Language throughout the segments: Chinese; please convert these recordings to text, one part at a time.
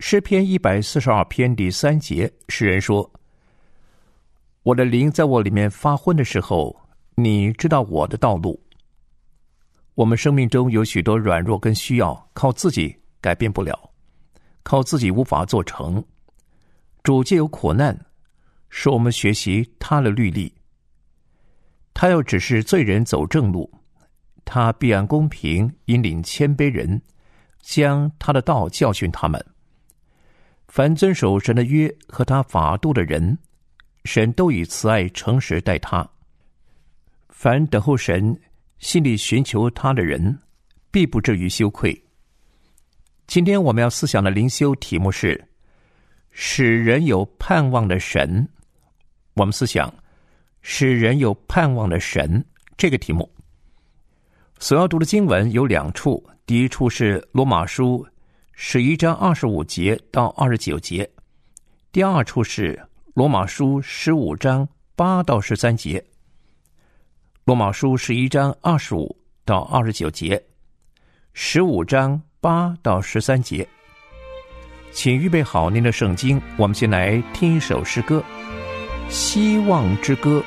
诗篇一百四十二篇第三节，诗人说：“我的灵在我里面发昏的时候，你知道我的道路。”我们生命中有许多软弱跟需要，靠自己改变不了，靠自己无法做成。主借有苦难，使我们学习他的律例。他要指示罪人走正路，他必按公平引领谦卑人，将他的道教训他们。凡遵守神的约和他法度的人，神都以慈爱诚实待他。凡等候神、心里寻求他的人，必不至于羞愧。今天我们要思想的灵修题目是“使人有盼望的神”。我们思想。使人有盼望的神这个题目，所要读的经文有两处。第一处是罗马书十一章二十五节到二十九节，第二处是罗马书十五章八到十三节。罗马书十一章二十五到二十九节，十五章八到十三节。请预备好您的圣经，我们先来听一首诗歌《希望之歌》。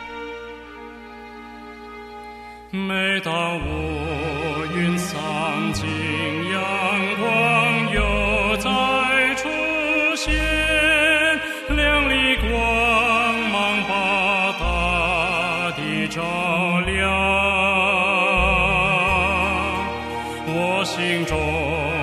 每当我我心中。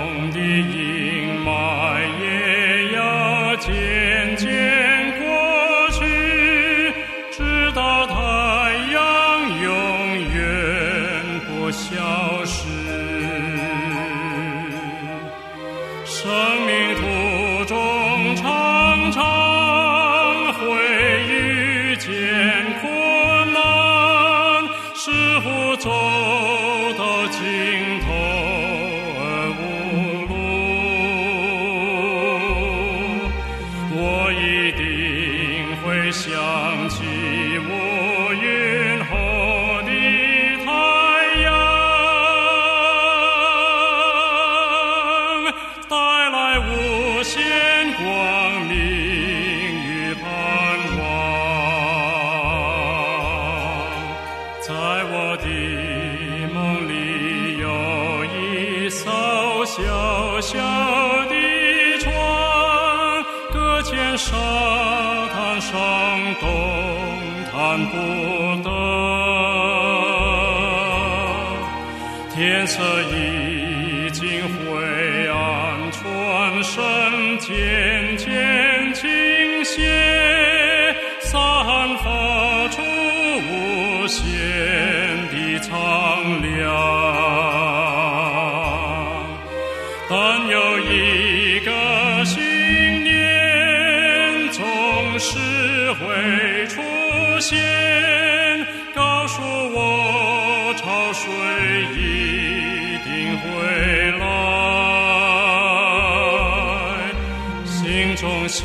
在我的梦里有一艘小小的船，搁浅沙滩上动弹不得。天色已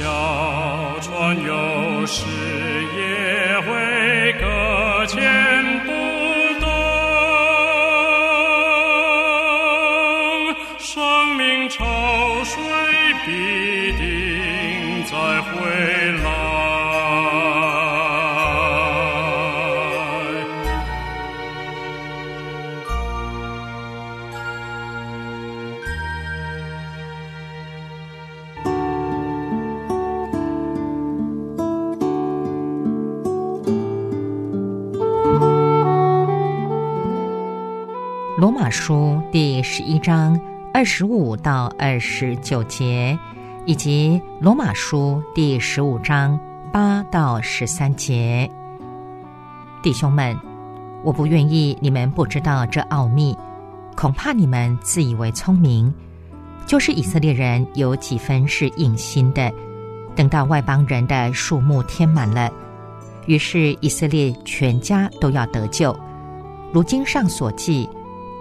小船有时也会搁浅书第十一章二十五到二十九节，以及罗马书第十五章八到十三节。弟兄们，我不愿意你们不知道这奥秘，恐怕你们自以为聪明。就是以色列人有几分是隐心的，等到外邦人的数目填满了，于是以色列全家都要得救。如经上所记，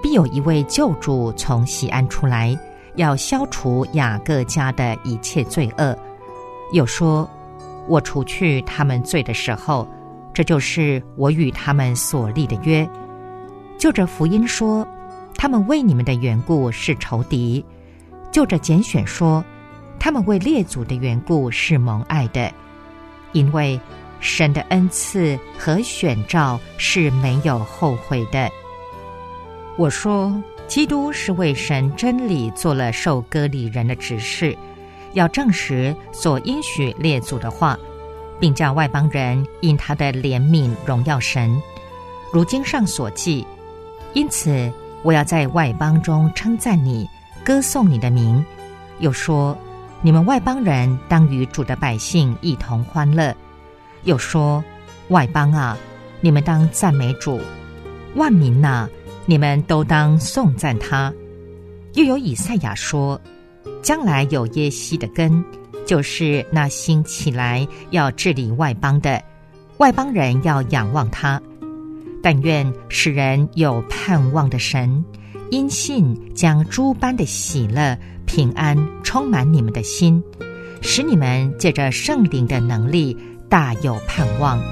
必有一位救主从西安出来，要消除雅各家的一切罪恶。又说：“我除去他们罪的时候。”这就是我与他们所立的约。就着福音说，他们为你们的缘故是仇敌；就着拣选说，他们为列祖的缘故是蒙爱的。因为神的恩赐和选召是没有后悔的。我说，基督是为神真理做了受割礼人的指示，要证实所应许列祖的话。并叫外邦人因他的怜悯荣耀神，如经上所记。因此，我要在外邦中称赞你，歌颂你的名。又说，你们外邦人当与主的百姓一同欢乐。又说，外邦啊，你们当赞美主；万民呐，你们都当颂赞他。又有以赛亚说，将来有耶西的根。就是那兴起来要治理外邦的外邦人，要仰望他。但愿使人有盼望的神，因信将诸般的喜乐、平安充满你们的心，使你们借着圣灵的能力大有盼望。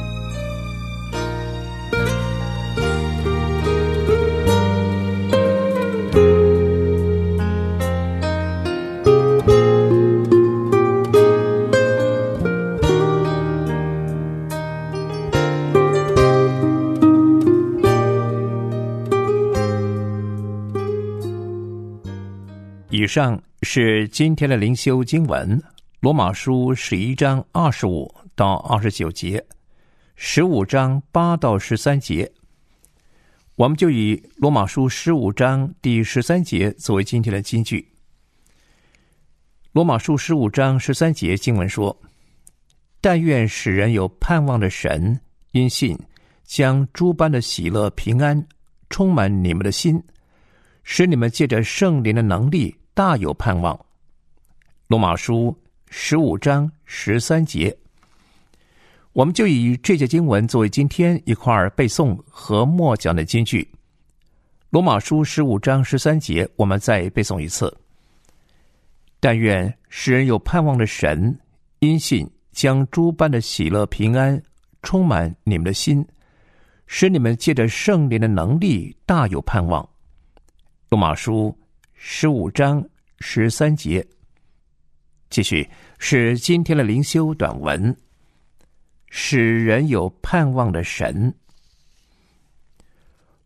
以上是今天的灵修经文，《罗马书》十一章二十五到二十九节，十五章八到十三节。我们就以《罗马书》十五章第十三节作为今天的金句。《罗马书》十五章十三节经文说：“但愿使人有盼望的神，因信将诸般的喜乐、平安充满你们的心，使你们借着圣灵的能力。”大有盼望。罗马书十五章十三节，我们就以这节经文作为今天一块儿背诵和默讲的金句。罗马书十五章十三节，我们再背诵一次。但愿使人有盼望的神，因信将诸般的喜乐平安充满你们的心，使你们借着圣灵的能力大有盼望。罗马书。十五章十三节，继续是今天的灵修短文。使人有盼望的神。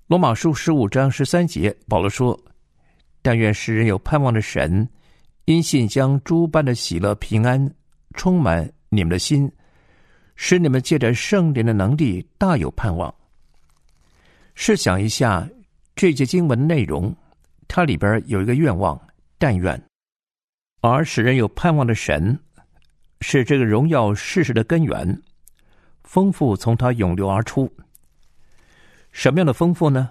罗马书十五章十三节，保罗说：“但愿使人有盼望的神，因信将诸般的喜乐平安充满你们的心，使你们借着圣灵的能力大有盼望。”试想一下这节经文内容。它里边有一个愿望，但愿，而使人有盼望的神，是这个荣耀事实的根源，丰富从它涌流而出。什么样的丰富呢？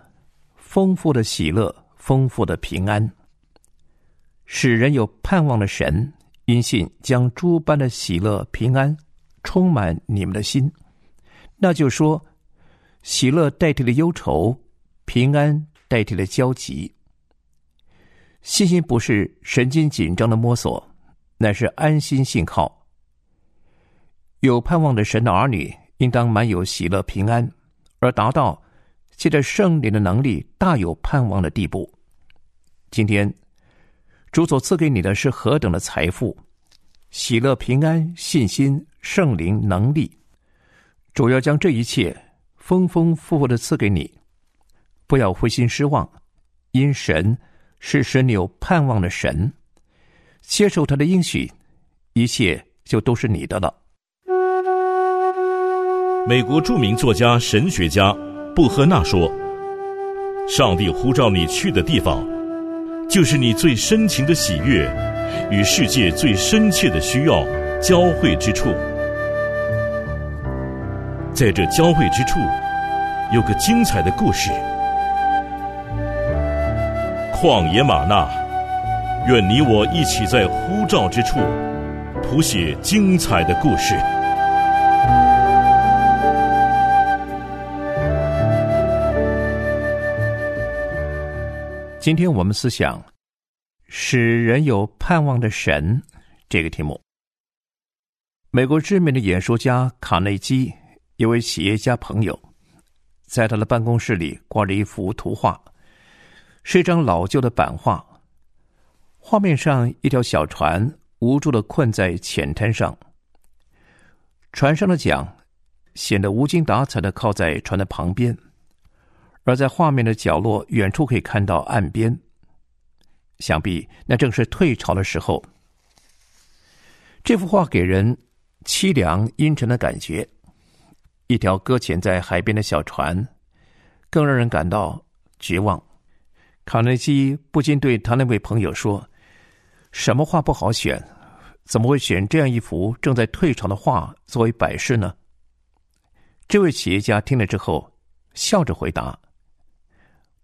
丰富的喜乐，丰富的平安。使人有盼望的神，因信将诸般的喜乐、平安充满你们的心。那就说，喜乐代替了忧愁，平安代替了焦急。信心不是神经紧张的摸索，乃是安心信靠。有盼望的神的儿女，应当满有喜乐平安，而达到借着圣灵的能力大有盼望的地步。今天，主所赐给你的是何等的财富？喜乐平安、信心、圣灵能力，主要将这一切丰丰富富的赐给你。不要灰心失望，因神。是使你有盼望的神，接受他的应许，一切就都是你的了。美国著名作家、神学家布赫纳说：“上帝呼召你去的地方，就是你最深情的喜悦与世界最深切的需要交汇之处。在这交汇之处，有个精彩的故事。旷野玛纳，愿你我一起在呼召之处，谱写精彩的故事。今天我们思想“使人有盼望的神”这个题目。美国知名的演说家卡内基，一位企业家朋友，在他的办公室里挂着一幅图画，是一张老旧的版画。画面上，一条小船无助的困在浅滩上，船上的桨显得无精打采的靠在船的旁边。而在画面的角落，远处可以看到岸边。想必那正是退潮的时候。这幅画给人凄凉阴沉的感觉。一条搁浅在海边的小船，更让人感到绝望。卡内基不禁对他那位朋友说：“什么画不好选？怎么会选这样一幅正在退潮的画作为摆饰呢？”这位企业家听了之后，笑着回答。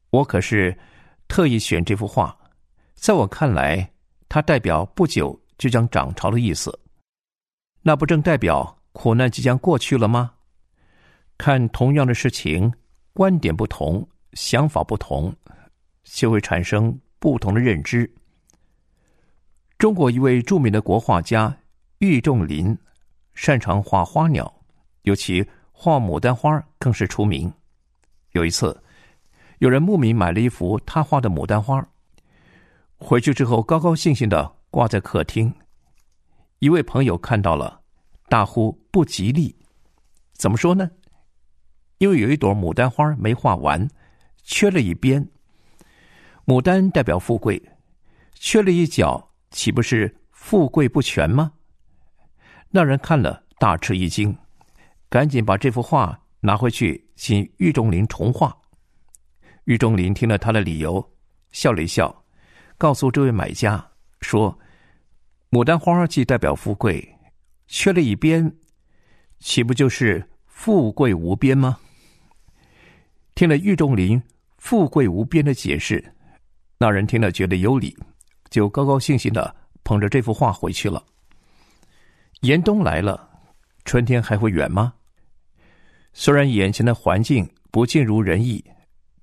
我可是特意选这幅画，在我看来，它代表不久就将涨潮的意思。那不正代表苦难即将过去了吗？看同样的事情，观点不同，想法不同，就会产生不同的认知。中国一位著名的国画家郁仲林，擅长画花鸟，尤其画牡丹花更是出名。有一次。有人慕名买了一幅他画的牡丹花，回去之后高高兴兴的挂在客厅。一位朋友看到了，大呼不吉利。怎么说呢？因为有一朵牡丹花没画完，缺了一边。牡丹代表富贵，缺了一角，岂不是富贵不全吗？那人看了大吃一惊，赶紧把这幅画拿回去，请玉仲林重画。玉仲林听了他的理由，笑了一笑，告诉这位买家说：“牡丹花既代表富贵，缺了一边，岂不就是富贵无边吗？”听了玉仲林“富贵无边”的解释，那人听了觉得有理，就高高兴兴的捧着这幅画回去了。严冬来了，春天还会远吗？虽然眼前的环境不尽如人意。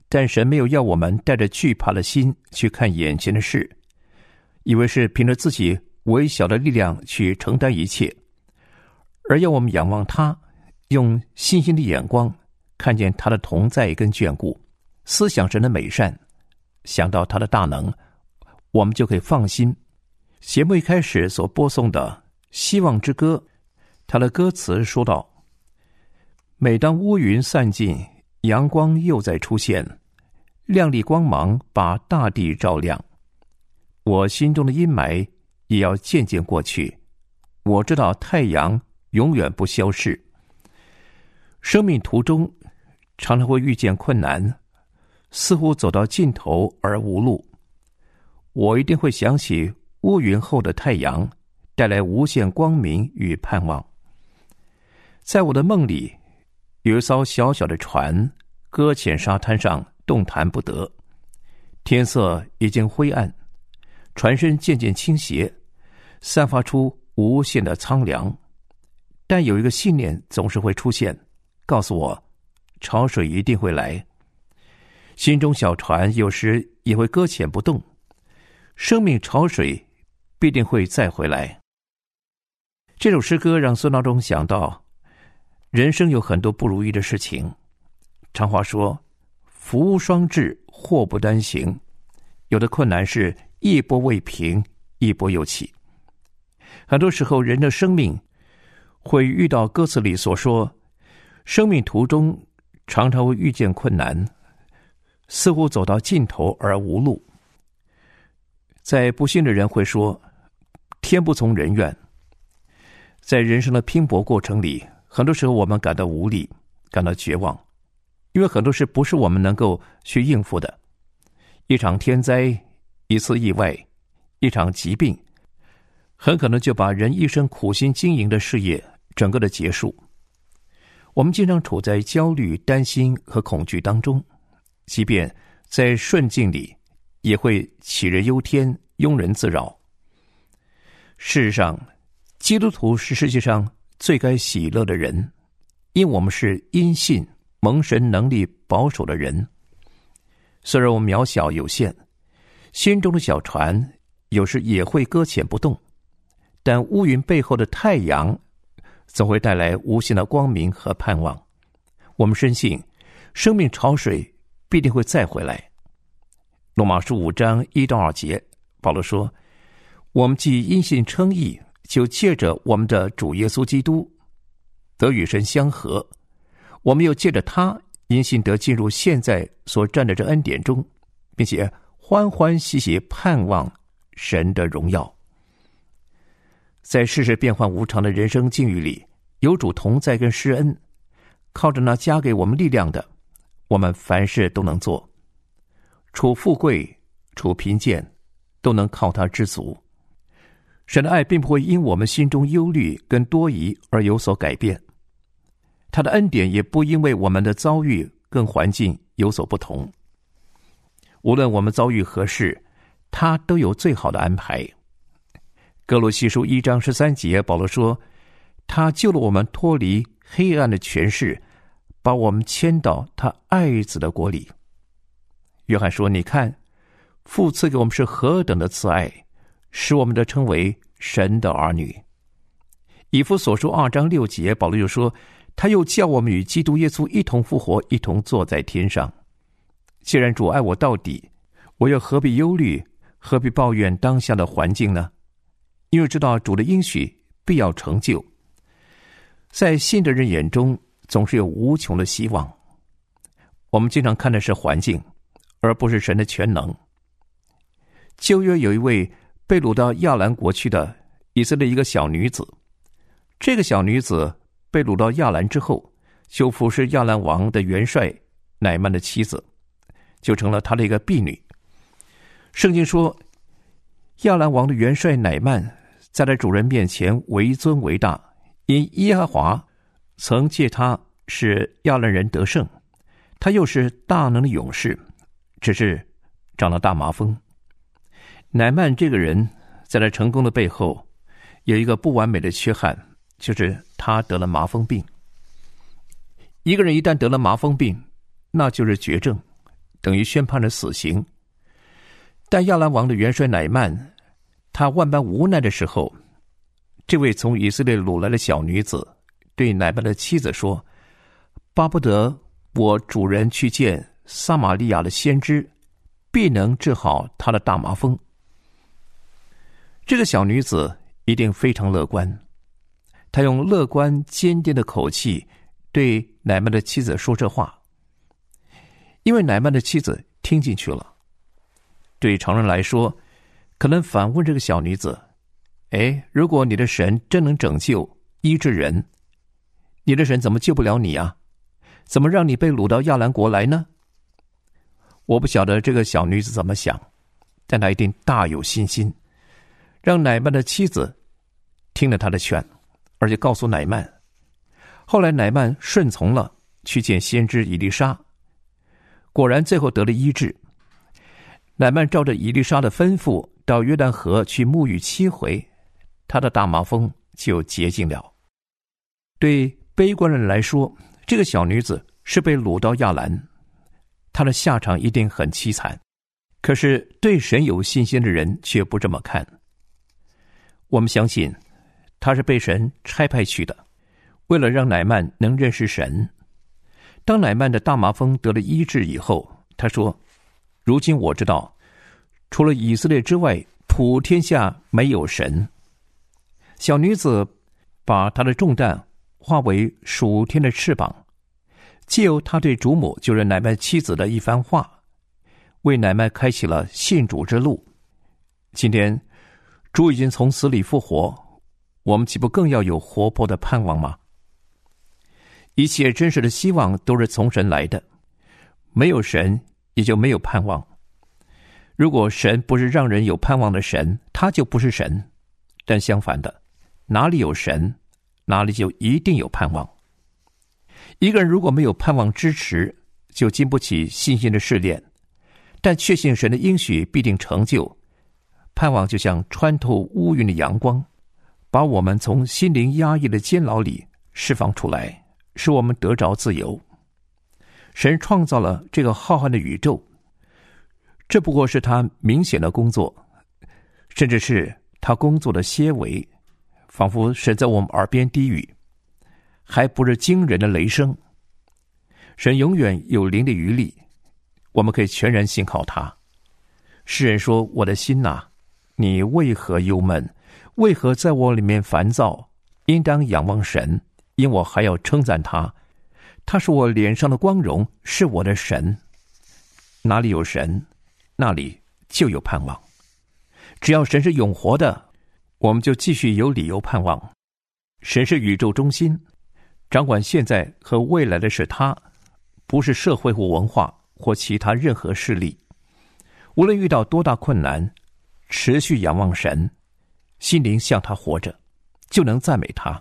但神没有要我们带着惧怕的心去看眼前的事，以为是凭着自己微小的力量去承担一切，而要我们仰望他，用信心的眼光看见他的同在跟眷顾，思想神的美善，想到他的大能，我们就可以放心。节目一开始所播送的《希望之歌》，他的歌词说道：“每当乌云散尽。”阳光又在出现，亮丽光芒把大地照亮。我心中的阴霾也要渐渐过去。我知道太阳永远不消逝。生命途中常常会遇见困难，似乎走到尽头而无路。我一定会想起乌云后的太阳，带来无限光明与盼望。在我的梦里。有一艘小小的船搁浅沙滩上，动弹不得。天色已经灰暗，船身渐渐倾斜，散发出无限的苍凉。但有一个信念总是会出现，告诉我，潮水一定会来。心中小船有时也会搁浅不动，生命潮水必定会再回来。这首诗歌让孙道中想到。人生有很多不如意的事情，常话说“福无双至，祸不单行”。有的困难是一波未平，一波又起。很多时候，人的生命会遇到歌词里所说：“生命途中常常会遇见困难，似乎走到尽头而无路。”在不幸的人会说：“天不从人愿。”在人生的拼搏过程里。很多时候，我们感到无力，感到绝望，因为很多事不是我们能够去应付的。一场天灾，一次意外，一场疾病，很可能就把人一生苦心经营的事业整个的结束。我们经常处在焦虑、担心和恐惧当中，即便在顺境里，也会杞人忧天、庸人自扰。事实上，基督徒是世界上最该喜乐的人，因我们是因信蒙神能力保守的人。虽然我们渺小有限，心中的小船有时也会搁浅不动，但乌云背后的太阳总会带来无限的光明和盼望。我们深信，生命潮水必定会再回来。罗马书五章一到二节，保罗说。我们既因信称义，就借着我们的主耶稣基督得与神相合；我们又借着他因信得进入现在所站的这恩典中，并且欢欢喜喜盼望神的荣耀。在世事变幻无常的人生境遇里，有主同在跟施恩，靠着那加给我们力量的，我们凡事都能做；处富贵，处贫贱，都能靠他知足。神的爱并不会因我们心中忧虑跟多疑而有所改变，他的恩典也不因为我们的遭遇跟环境有所不同。无论我们遭遇何事，他都有最好的安排。哥罗西书一章十三节，保罗说：“他救了我们脱离黑暗的权势，把我们迁到他爱子的国里。”约翰说：“你看，父赐给我们是何等的慈爱。”使我们的称为神的儿女。以弗所书二章六节，保罗又说：“他又叫我们与基督耶稣一同复活，一同坐在天上。既然主爱我到底，我又何必忧虑，何必抱怨当下的环境呢？因为知道主的应许必要成就。在信的人眼中，总是有无穷的希望。我们经常看的是环境，而不是神的全能。旧约有一位。被掳到亚兰国去的以色列一个小女子，这个小女子被掳到亚兰之后，就服侍亚兰王的元帅乃曼的妻子，就成了他的一个婢女。圣经说，亚兰王的元帅乃曼在他主人面前为尊为大，因耶和华曾借他使亚兰人得胜，他又是大能的勇士，只是长了大麻风。乃曼这个人，在他成功的背后，有一个不完美的缺憾，就是他得了麻风病。一个人一旦得了麻风病，那就是绝症，等于宣判了死刑。但亚兰王的元帅乃曼，他万般无奈的时候，这位从以色列掳来的小女子对乃曼的妻子说：“巴不得我主人去见撒玛利亚的先知，必能治好他的大麻风。”这个小女子一定非常乐观，她用乐观坚定的口气对乃曼的妻子说这话，因为乃曼的妻子听进去了。对常人来说，可能反问这个小女子：“哎，如果你的神真能拯救医治人，你的神怎么救不了你啊？怎么让你被掳到亚兰国来呢？”我不晓得这个小女子怎么想，但她一定大有信心。让乃曼的妻子听了他的劝，而且告诉乃曼。后来乃曼顺从了，去见先知以丽莎，果然最后得了医治。乃曼照着以丽莎的吩咐，到约旦河去沐浴七回，他的大麻风就洁净了。对悲观人来说，这个小女子是被掳到亚兰，她的下场一定很凄惨。可是对神有信心的人却不这么看。我们相信，他是被神差派去的，为了让乃曼能认识神。当乃曼的大麻风得了医治以后，他说：“如今我知道，除了以色列之外，普天下没有神。”小女子把她的重担化为属天的翅膀，借由他对主母就是乃曼妻子的一番话，为乃曼开启了信主之路。今天。主已经从死里复活，我们岂不更要有活泼的盼望吗？一切真实的希望都是从神来的，没有神，也就没有盼望。如果神不是让人有盼望的神，他就不是神。但相反的，哪里有神，哪里就一定有盼望。一个人如果没有盼望支持，就经不起信心的试炼。但确信神的应许必定成就，盼望就像穿透乌云的阳光，把我们从心灵压抑的监牢里释放出来，使我们得着自由。神创造了这个浩瀚的宇宙，这不过是他明显的工作，甚至是他工作的些微，仿佛神在我们耳边低语，还不是惊人的雷声。神永远有灵的余力。我们可以全然信靠他。诗人说：“我的心呐，你为何忧闷？为何在我里面烦躁？应当仰望神，因我还要称赞他。他是我脸上的光荣，是我的神。哪里有神，那里就有盼望。只要神是永活的，我们就继续有理由盼望。神是宇宙中心，掌管现在和未来的是他，不是社会或文化。”或其他任何势力，无论遇到多大困难，持续仰望神，心灵向他活着，就能赞美他。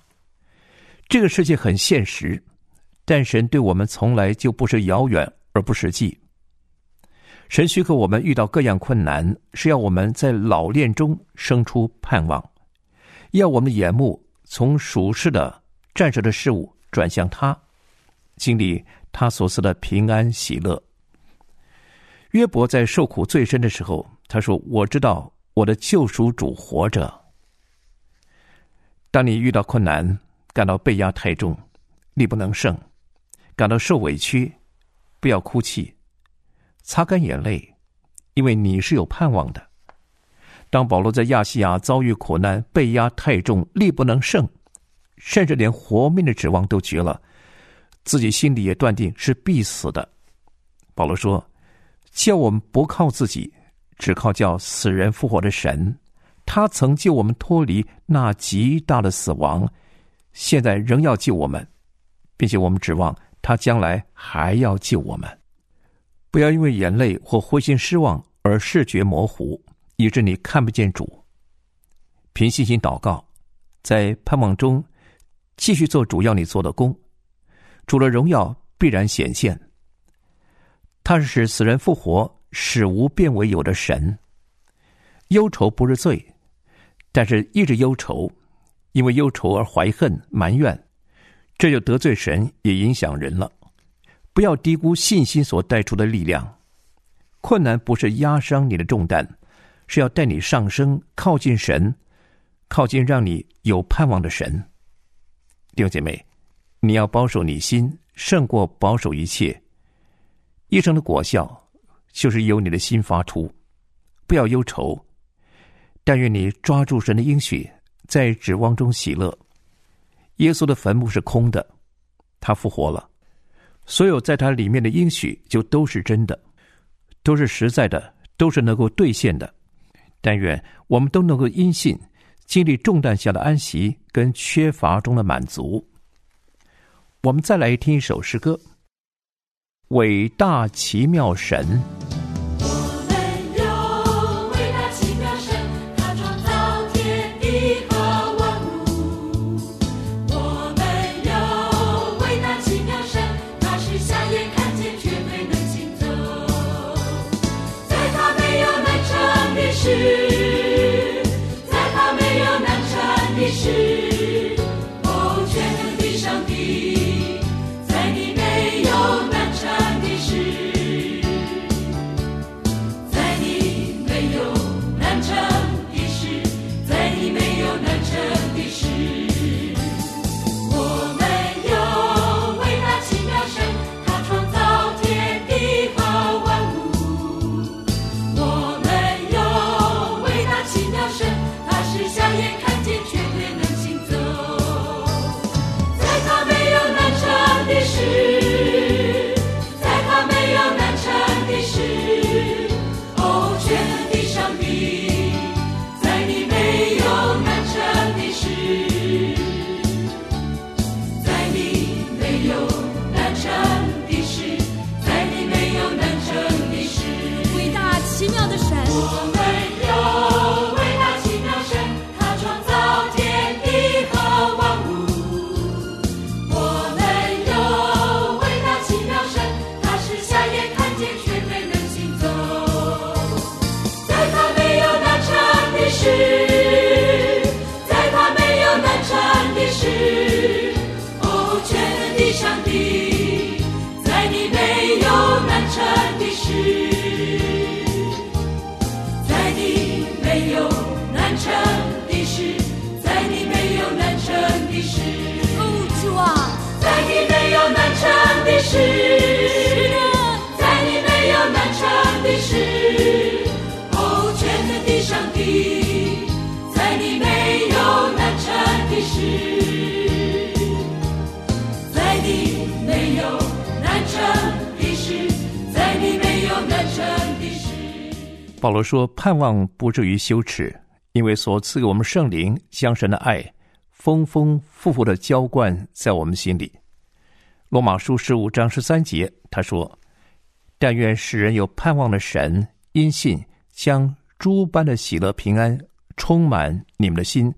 这个世界很现实，但神对我们从来就不是遥远而不实际。神许可我们遇到各样困难，是要我们在老练中生出盼望，要我们眼目从属世的、暂时的事物转向他，经历他所赐的平安喜乐。约伯在受苦最深的时候，他说：“我知道我的救赎主活着。”当你遇到困难，感到被压太重，力不能胜，感到受委屈，不要哭泣，擦干眼泪，因为你是有盼望的。当保罗在亚细亚遭遇苦难，被压太重，力不能胜，甚至连活命的指望都绝了，自己心里也断定是必死的。保罗说。叫我们不靠自己，只靠叫死人复活的神。他曾救我们脱离那极大的死亡，现在仍要救我们，并且我们指望他将来还要救我们。不要因为眼泪或灰心失望而视觉模糊，以致你看不见主。凭信心祷告，在盼望中继续做主要你做的工，主的荣耀必然显现。他是使死人复活、使无变为有的神。忧愁不是罪，但是一直忧愁，因为忧愁而怀恨埋怨，这就得罪神，也影响人了。不要低估信心所带出的力量。困难不是压伤你的重担，是要带你上升，靠近神，靠近让你有盼望的神。弟兄姐妹，你要保守你心，胜过保守一切。一生的果效，就是由你的心发出。不要忧愁，但愿你抓住神的应许，在指望中喜乐。耶稣的坟墓是空的，他复活了。所有在它里面的应许，就都是真的，都是实在的，都是能够兑现的。但愿我们都能够因信经历重担下的安息，跟缺乏中的满足。我们再来听一首诗歌。伟大奇妙神。是，在你没有难成的时候，全能的上帝；在你没有难成的时，在你没有难成的时，在你没有难成的时。保罗说，盼望不至于羞耻，因为所赐给我们圣灵，将神的爱丰丰富富的浇灌在我们心里。罗马书十五章十三节他说：“但愿使人有盼望的神，因信将诸般的喜乐平安充满你们的心，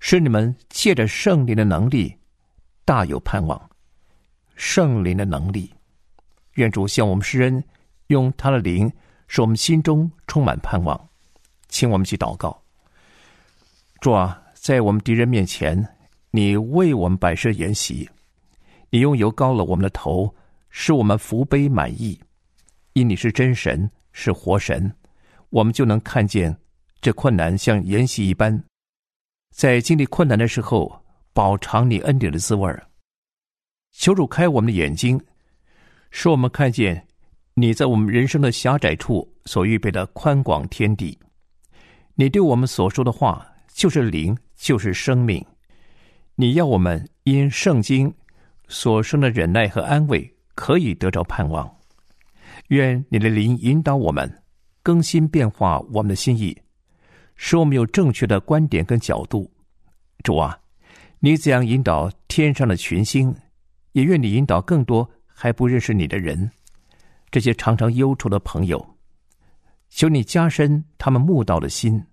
使你们借着圣灵的能力大有盼望。圣灵的能力，愿主向我们施恩，用他的灵。”使我们心中充满盼望，请我们去祷告。主啊，在我们敌人面前，你为我们摆设筵席，你用油膏了我们的头，使我们福杯满溢。因你是真神，是活神，我们就能看见这困难像筵席一般，在经历困难的时候，饱尝你恩典的滋味儿。求主开我们的眼睛，使我们看见。你在我们人生的狭窄处所预备的宽广天地，你对我们所说的话就是灵，就是生命。你要我们因圣经所生的忍耐和安慰，可以得着盼望。愿你的灵引导我们，更新变化我们的心意，使我们有正确的观点跟角度。主啊，你怎样引导天上的群星，也愿你引导更多还不认识你的人。这些常常忧愁的朋友，求你加深他们慕道的心，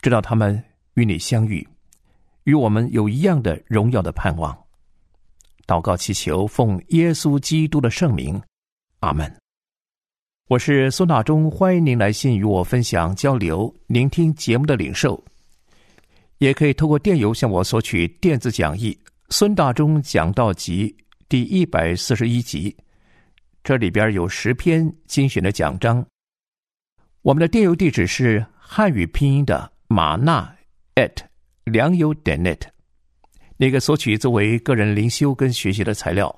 知道他们与你相遇，与我们有一样的荣耀的盼望。祷告祈求，奉耶稣基督的圣名，阿门。我是孙大中，欢迎您来信与我分享交流，聆听节目的领受，也可以透过电邮向我索取电子讲义《孙大中讲道集》第一百四十一集。这里边有十篇精选的讲章。我们的电邮地址是汉语拼音的马纳 at 良友点 net，那个索取作为个人灵修跟学习的材料，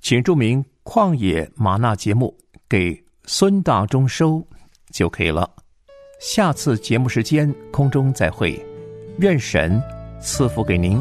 请注明“旷野玛纳”节目给孙大中收就可以了。下次节目时间空中再会，愿神赐福给您。